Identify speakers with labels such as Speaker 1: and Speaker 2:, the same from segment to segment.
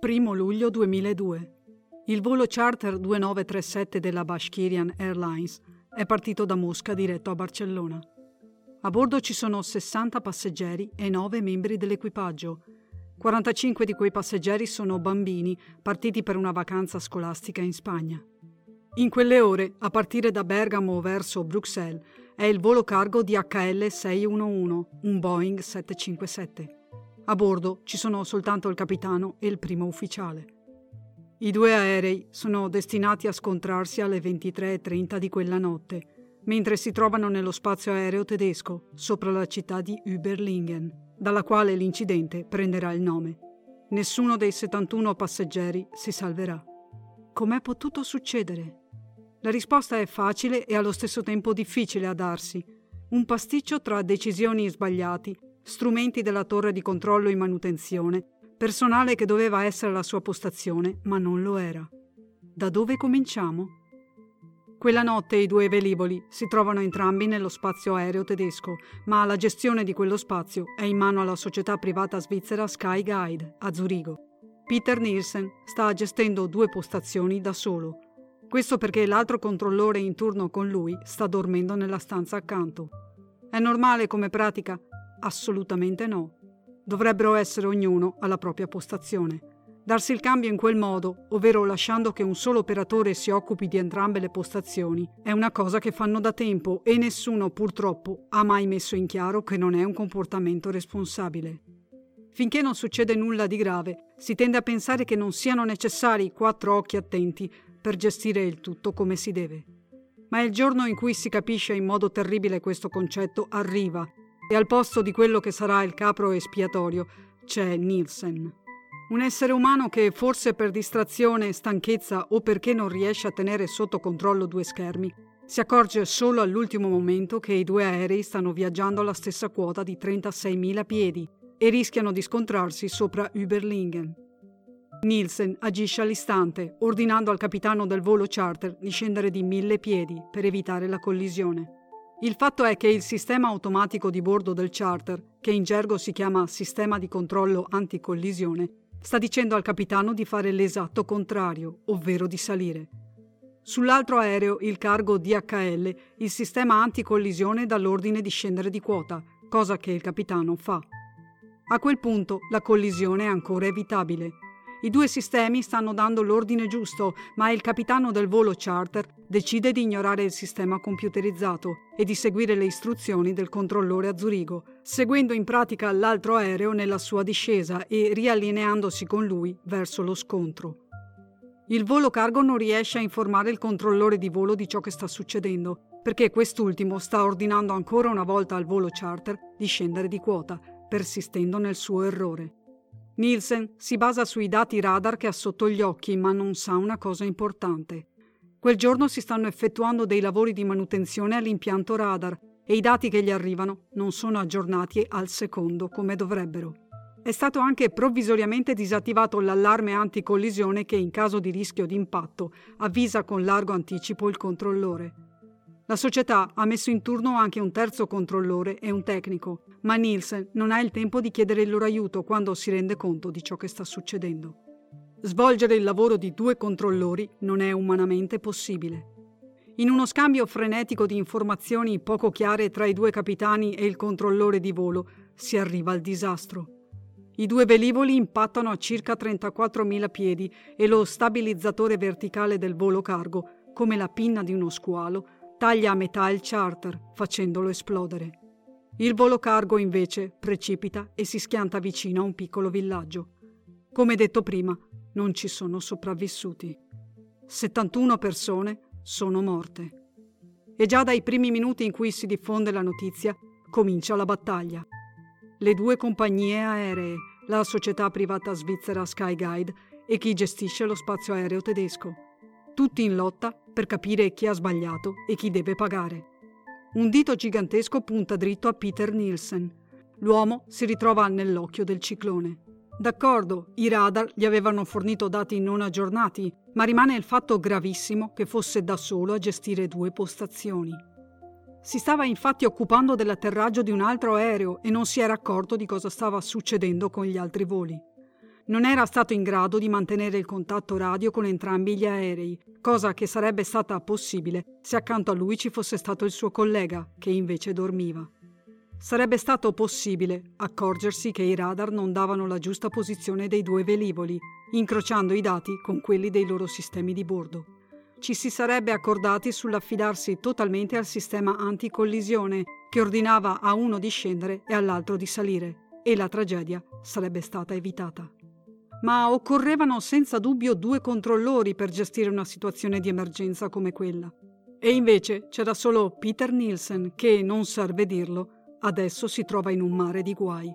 Speaker 1: 1 luglio 2002. Il volo charter 2937 della Bashkirian Airlines è partito da Mosca diretto a Barcellona. A bordo ci sono 60 passeggeri e 9 membri dell'equipaggio. 45 di quei passeggeri sono bambini partiti per una vacanza scolastica in Spagna. In quelle ore, a partire da Bergamo verso Bruxelles, è il volo cargo DHL 611, un Boeing 757. A bordo ci sono soltanto il capitano e il primo ufficiale. I due aerei sono destinati a scontrarsi alle 23.30 di quella notte, mentre si trovano nello spazio aereo tedesco, sopra la città di Überlingen, dalla quale l'incidente prenderà il nome. Nessuno dei 71 passeggeri si salverà. Com'è potuto succedere? La risposta è facile e allo stesso tempo difficile a darsi. Un pasticcio tra decisioni sbagliati, strumenti della torre di controllo in manutenzione, personale che doveva essere la sua postazione, ma non lo era. Da dove cominciamo? Quella notte i due velivoli si trovano entrambi nello spazio aereo tedesco, ma la gestione di quello spazio è in mano alla società privata svizzera Sky Guide a Zurigo. Peter Nielsen sta gestendo due postazioni da solo questo perché l'altro controllore in turno con lui sta dormendo nella stanza accanto. È normale come pratica? Assolutamente no. Dovrebbero essere ognuno alla propria postazione. Darsi il cambio in quel modo, ovvero lasciando che un solo operatore si occupi di entrambe le postazioni, è una cosa che fanno da tempo e nessuno purtroppo ha mai messo in chiaro che non è un comportamento responsabile. Finché non succede nulla di grave, si tende a pensare che non siano necessari quattro occhi attenti per gestire il tutto come si deve. Ma il giorno in cui si capisce in modo terribile questo concetto arriva e al posto di quello che sarà il capro espiatorio c'è Nielsen. Un essere umano che forse per distrazione, stanchezza o perché non riesce a tenere sotto controllo due schermi, si accorge solo all'ultimo momento che i due aerei stanno viaggiando alla stessa quota di 36.000 piedi e rischiano di scontrarsi sopra Überlingen. Nielsen agisce all'istante, ordinando al capitano del volo charter di scendere di mille piedi per evitare la collisione. Il fatto è che il sistema automatico di bordo del charter, che in gergo si chiama sistema di controllo anticollisione, sta dicendo al capitano di fare l'esatto contrario, ovvero di salire. Sull'altro aereo, il cargo DHL, il sistema anticollisione dà l'ordine di scendere di quota, cosa che il capitano fa. A quel punto la collisione è ancora evitabile i due sistemi stanno dando l'ordine giusto, ma il capitano del volo charter decide di ignorare il sistema computerizzato e di seguire le istruzioni del controllore a Zurigo, seguendo in pratica l'altro aereo nella sua discesa e riallineandosi con lui verso lo scontro. Il volo cargo non riesce a informare il controllore di volo di ciò che sta succedendo, perché quest'ultimo sta ordinando ancora una volta al volo charter di scendere di quota, persistendo nel suo errore. Nielsen si basa sui dati radar che ha sotto gli occhi, ma non sa una cosa importante. Quel giorno si stanno effettuando dei lavori di manutenzione all'impianto radar e i dati che gli arrivano non sono aggiornati al secondo come dovrebbero. È stato anche provvisoriamente disattivato l'allarme anticollisione che in caso di rischio di impatto avvisa con largo anticipo il controllore. La società ha messo in turno anche un terzo controllore e un tecnico, ma Nielsen non ha il tempo di chiedere il loro aiuto quando si rende conto di ciò che sta succedendo. Svolgere il lavoro di due controllori non è umanamente possibile. In uno scambio frenetico di informazioni poco chiare tra i due capitani e il controllore di volo si arriva al disastro. I due velivoli impattano a circa 34.000 piedi e lo stabilizzatore verticale del volo cargo, come la pinna di uno squalo, taglia a metà il charter, facendolo esplodere. Il volo cargo invece precipita e si schianta vicino a un piccolo villaggio. Come detto prima, non ci sono sopravvissuti. 71 persone sono morte. E già dai primi minuti in cui si diffonde la notizia comincia la battaglia. Le due compagnie aeree, la società privata svizzera Skyguide e chi gestisce lo spazio aereo tedesco, tutti in lotta per capire chi ha sbagliato e chi deve pagare. Un dito gigantesco punta dritto a Peter Nielsen. L'uomo si ritrova nell'occhio del ciclone. D'accordo, i radar gli avevano fornito dati non aggiornati, ma rimane il fatto gravissimo che fosse da solo a gestire due postazioni. Si stava infatti occupando dell'atterraggio di un altro aereo e non si era accorto di cosa stava succedendo con gli altri voli. Non era stato in grado di mantenere il contatto radio con entrambi gli aerei, cosa che sarebbe stata possibile se accanto a lui ci fosse stato il suo collega, che invece dormiva. Sarebbe stato possibile accorgersi che i radar non davano la giusta posizione dei due velivoli, incrociando i dati con quelli dei loro sistemi di bordo. Ci si sarebbe accordati sull'affidarsi totalmente al sistema anticollisione che ordinava a uno di scendere e all'altro di salire, e la tragedia sarebbe stata evitata ma occorrevano senza dubbio due controllori per gestire una situazione di emergenza come quella. E invece c'era solo Peter Nielsen che, non serve dirlo, adesso si trova in un mare di guai.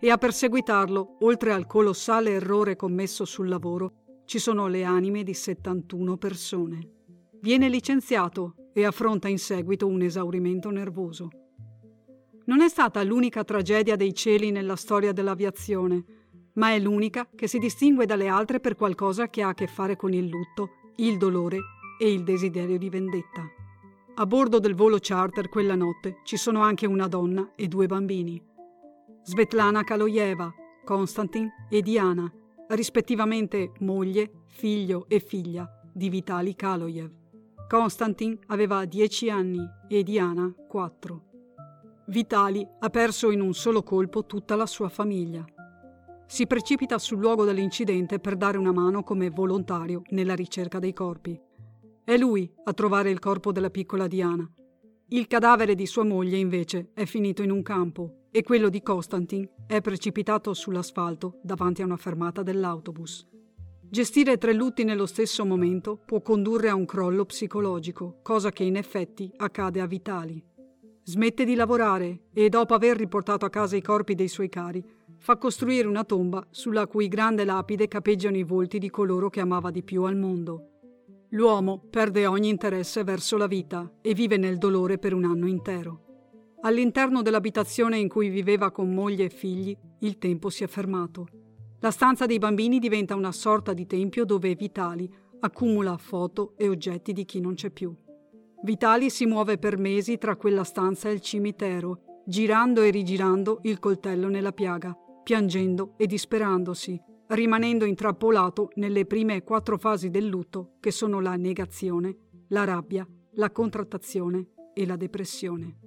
Speaker 1: E a perseguitarlo, oltre al colossale errore commesso sul lavoro, ci sono le anime di 71 persone. Viene licenziato e affronta in seguito un esaurimento nervoso. Non è stata l'unica tragedia dei cieli nella storia dell'aviazione, ma è l'unica che si distingue dalle altre per qualcosa che ha a che fare con il lutto, il dolore e il desiderio di vendetta. A bordo del volo charter quella notte ci sono anche una donna e due bambini. Svetlana Kaloyeva, Konstantin e Diana, rispettivamente moglie, figlio e figlia di Vitali Kaloyev. Konstantin aveva 10 anni e Diana 4. Vitali ha perso in un solo colpo tutta la sua famiglia si precipita sul luogo dell'incidente per dare una mano come volontario nella ricerca dei corpi. È lui a trovare il corpo della piccola Diana. Il cadavere di sua moglie, invece, è finito in un campo e quello di Konstantin è precipitato sull'asfalto davanti a una fermata dell'autobus. Gestire tre lutti nello stesso momento può condurre a un crollo psicologico, cosa che in effetti accade a Vitali. Smette di lavorare e, dopo aver riportato a casa i corpi dei suoi cari, fa costruire una tomba sulla cui grande lapide capeggiano i volti di coloro che amava di più al mondo. L'uomo perde ogni interesse verso la vita e vive nel dolore per un anno intero. All'interno dell'abitazione in cui viveva con moglie e figli, il tempo si è fermato. La stanza dei bambini diventa una sorta di tempio dove Vitali accumula foto e oggetti di chi non c'è più. Vitali si muove per mesi tra quella stanza e il cimitero, girando e rigirando il coltello nella piaga, piangendo e disperandosi, rimanendo intrappolato nelle prime quattro fasi del lutto che sono la negazione, la rabbia, la contrattazione e la depressione.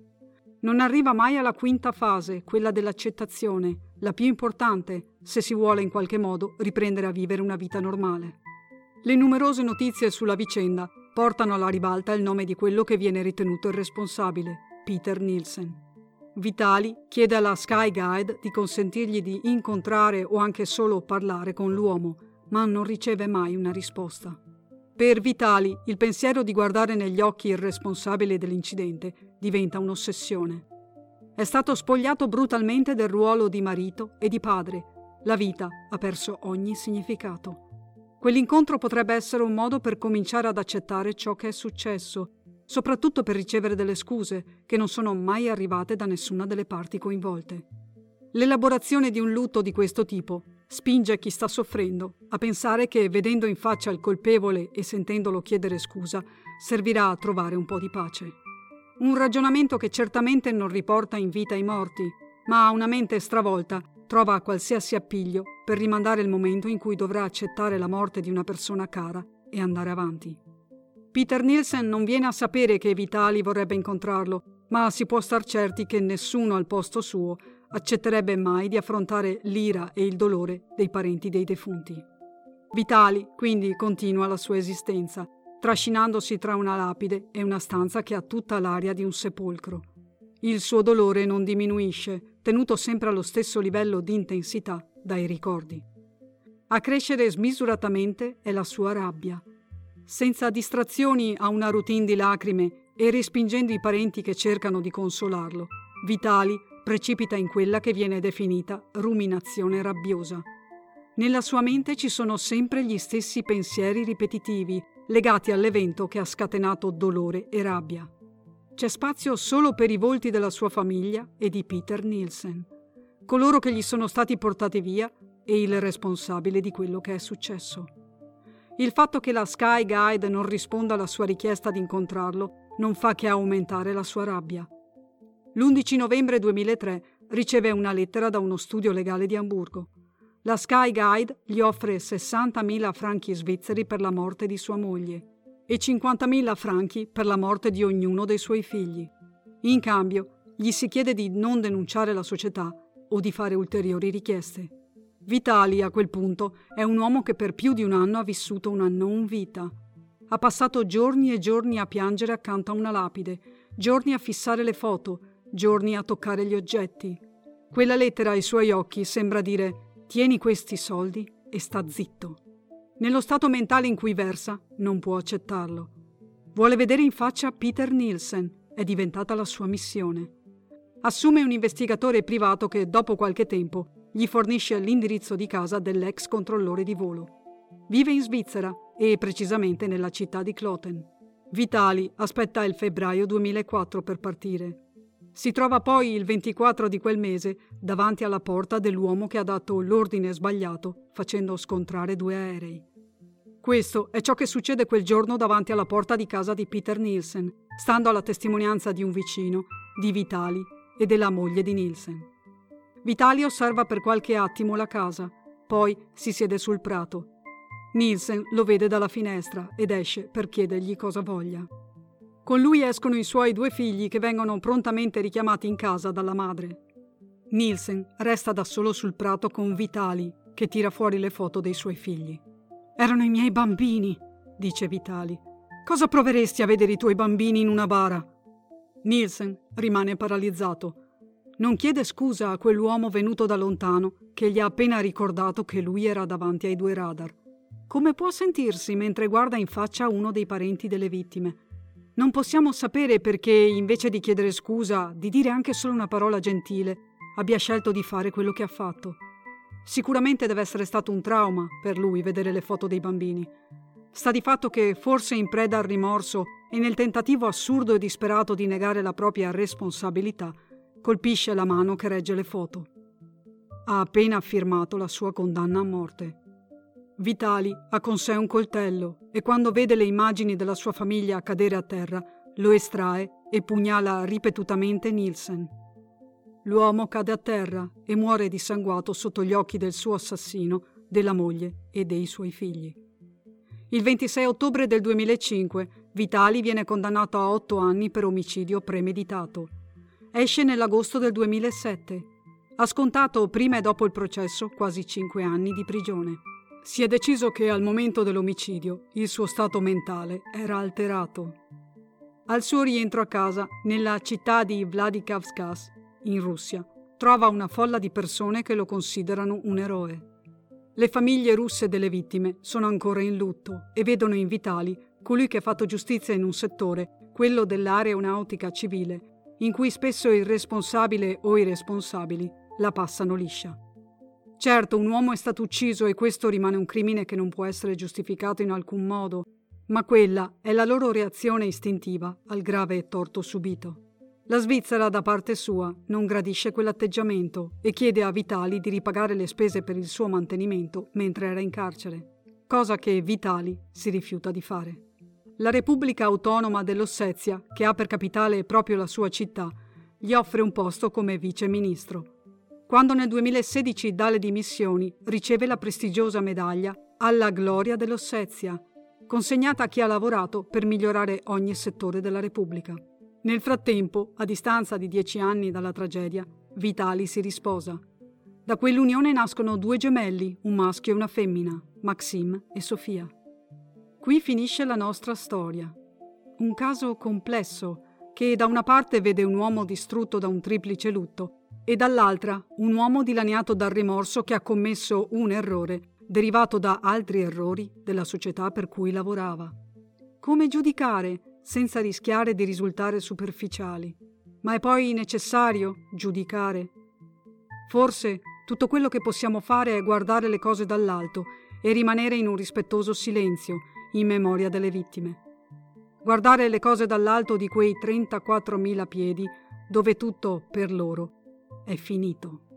Speaker 1: Non arriva mai alla quinta fase, quella dell'accettazione, la più importante se si vuole in qualche modo riprendere a vivere una vita normale. Le numerose notizie sulla vicenda portano alla ribalta il nome di quello che viene ritenuto il responsabile, Peter Nielsen. Vitali chiede alla Sky Guide di consentirgli di incontrare o anche solo parlare con l'uomo, ma non riceve mai una risposta. Per Vitali il pensiero di guardare negli occhi il responsabile dell'incidente diventa un'ossessione. È stato spogliato brutalmente del ruolo di marito e di padre. La vita ha perso ogni significato. Quell'incontro potrebbe essere un modo per cominciare ad accettare ciò che è successo soprattutto per ricevere delle scuse che non sono mai arrivate da nessuna delle parti coinvolte. L'elaborazione di un lutto di questo tipo spinge chi sta soffrendo a pensare che vedendo in faccia il colpevole e sentendolo chiedere scusa servirà a trovare un po' di pace. Un ragionamento che certamente non riporta in vita i morti, ma una mente stravolta trova qualsiasi appiglio per rimandare il momento in cui dovrà accettare la morte di una persona cara e andare avanti. Peter Nielsen non viene a sapere che Vitali vorrebbe incontrarlo, ma si può star certi che nessuno al posto suo accetterebbe mai di affrontare l'ira e il dolore dei parenti dei defunti. Vitali quindi continua la sua esistenza, trascinandosi tra una lapide e una stanza che ha tutta l'aria di un sepolcro. Il suo dolore non diminuisce, tenuto sempre allo stesso livello di intensità dai ricordi. A crescere smisuratamente è la sua rabbia, senza distrazioni a una routine di lacrime e respingendo i parenti che cercano di consolarlo, Vitali precipita in quella che viene definita ruminazione rabbiosa. Nella sua mente ci sono sempre gli stessi pensieri ripetitivi legati all'evento che ha scatenato dolore e rabbia. C'è spazio solo per i volti della sua famiglia e di Peter Nielsen, coloro che gli sono stati portati via e il responsabile di quello che è successo. Il fatto che la Sky Guide non risponda alla sua richiesta di incontrarlo non fa che aumentare la sua rabbia. L'11 novembre 2003 riceve una lettera da uno studio legale di Amburgo. La Sky Guide gli offre 60.000 franchi svizzeri per la morte di sua moglie e 50.000 franchi per la morte di ognuno dei suoi figli. In cambio, gli si chiede di non denunciare la società o di fare ulteriori richieste. Vitali, a quel punto, è un uomo che per più di un anno ha vissuto una non vita. Ha passato giorni e giorni a piangere accanto a una lapide, giorni a fissare le foto, giorni a toccare gli oggetti. Quella lettera ai suoi occhi sembra dire tieni questi soldi e sta zitto. Nello stato mentale in cui versa, non può accettarlo. Vuole vedere in faccia Peter Nielsen, è diventata la sua missione. Assume un investigatore privato che, dopo qualche tempo, gli fornisce l'indirizzo di casa dell'ex controllore di volo. Vive in Svizzera e precisamente nella città di Kloten. Vitali aspetta il febbraio 2004 per partire. Si trova poi il 24 di quel mese davanti alla porta dell'uomo che ha dato l'ordine sbagliato, facendo scontrare due aerei. Questo è ciò che succede quel giorno davanti alla porta di casa di Peter Nielsen, stando alla testimonianza di un vicino, di Vitali e della moglie di Nielsen. Vitali osserva per qualche attimo la casa, poi si siede sul prato. Nielsen lo vede dalla finestra ed esce per chiedergli cosa voglia. Con lui escono i suoi due figli che vengono prontamente richiamati in casa dalla madre. Nielsen resta da solo sul prato con Vitali, che tira fuori le foto dei suoi figli. Erano i miei bambini, dice Vitali. Cosa proveresti a vedere i tuoi bambini in una bara? Nielsen rimane paralizzato. Non chiede scusa a quell'uomo venuto da lontano che gli ha appena ricordato che lui era davanti ai due radar. Come può sentirsi mentre guarda in faccia uno dei parenti delle vittime? Non possiamo sapere perché, invece di chiedere scusa, di dire anche solo una parola gentile, abbia scelto di fare quello che ha fatto. Sicuramente deve essere stato un trauma per lui vedere le foto dei bambini. Sta di fatto che, forse in preda al rimorso e nel tentativo assurdo e disperato di negare la propria responsabilità, colpisce la mano che regge le foto. Ha appena firmato la sua condanna a morte. Vitali ha con sé un coltello e quando vede le immagini della sua famiglia cadere a terra, lo estrae e pugnala ripetutamente Nielsen. L'uomo cade a terra e muore dissanguato sotto gli occhi del suo assassino, della moglie e dei suoi figli. Il 26 ottobre del 2005 Vitali viene condannato a otto anni per omicidio premeditato. Esce nell'agosto del 2007. Ha scontato prima e dopo il processo quasi cinque anni di prigione. Si è deciso che al momento dell'omicidio il suo stato mentale era alterato. Al suo rientro a casa, nella città di Vladikavkaz, in Russia, trova una folla di persone che lo considerano un eroe. Le famiglie russe delle vittime sono ancora in lutto e vedono in Vitali colui che ha fatto giustizia in un settore, quello dell'aeronautica civile, in cui spesso il responsabile o i responsabili la passano liscia. Certo, un uomo è stato ucciso e questo rimane un crimine che non può essere giustificato in alcun modo, ma quella è la loro reazione istintiva al grave torto subito. La Svizzera, da parte sua, non gradisce quell'atteggiamento e chiede a Vitali di ripagare le spese per il suo mantenimento mentre era in carcere, cosa che Vitali si rifiuta di fare. La Repubblica Autonoma dell'Ossetia, che ha per capitale proprio la sua città, gli offre un posto come vice ministro. Quando nel 2016 dà le dimissioni, riceve la prestigiosa medaglia alla gloria dell'Ossetia, consegnata a chi ha lavorato per migliorare ogni settore della Repubblica. Nel frattempo, a distanza di dieci anni dalla tragedia, Vitali si risposa. Da quell'unione nascono due gemelli, un maschio e una femmina, Maxim e Sofia. Qui finisce la nostra storia. Un caso complesso che da una parte vede un uomo distrutto da un triplice lutto e dall'altra un uomo dilaniato dal rimorso che ha commesso un errore derivato da altri errori della società per cui lavorava. Come giudicare senza rischiare di risultare superficiali? Ma è poi necessario giudicare? Forse tutto quello che possiamo fare è guardare le cose dall'alto e rimanere in un rispettoso silenzio in memoria delle vittime. Guardare le cose dall'alto di quei 34.000 piedi dove tutto per loro è finito.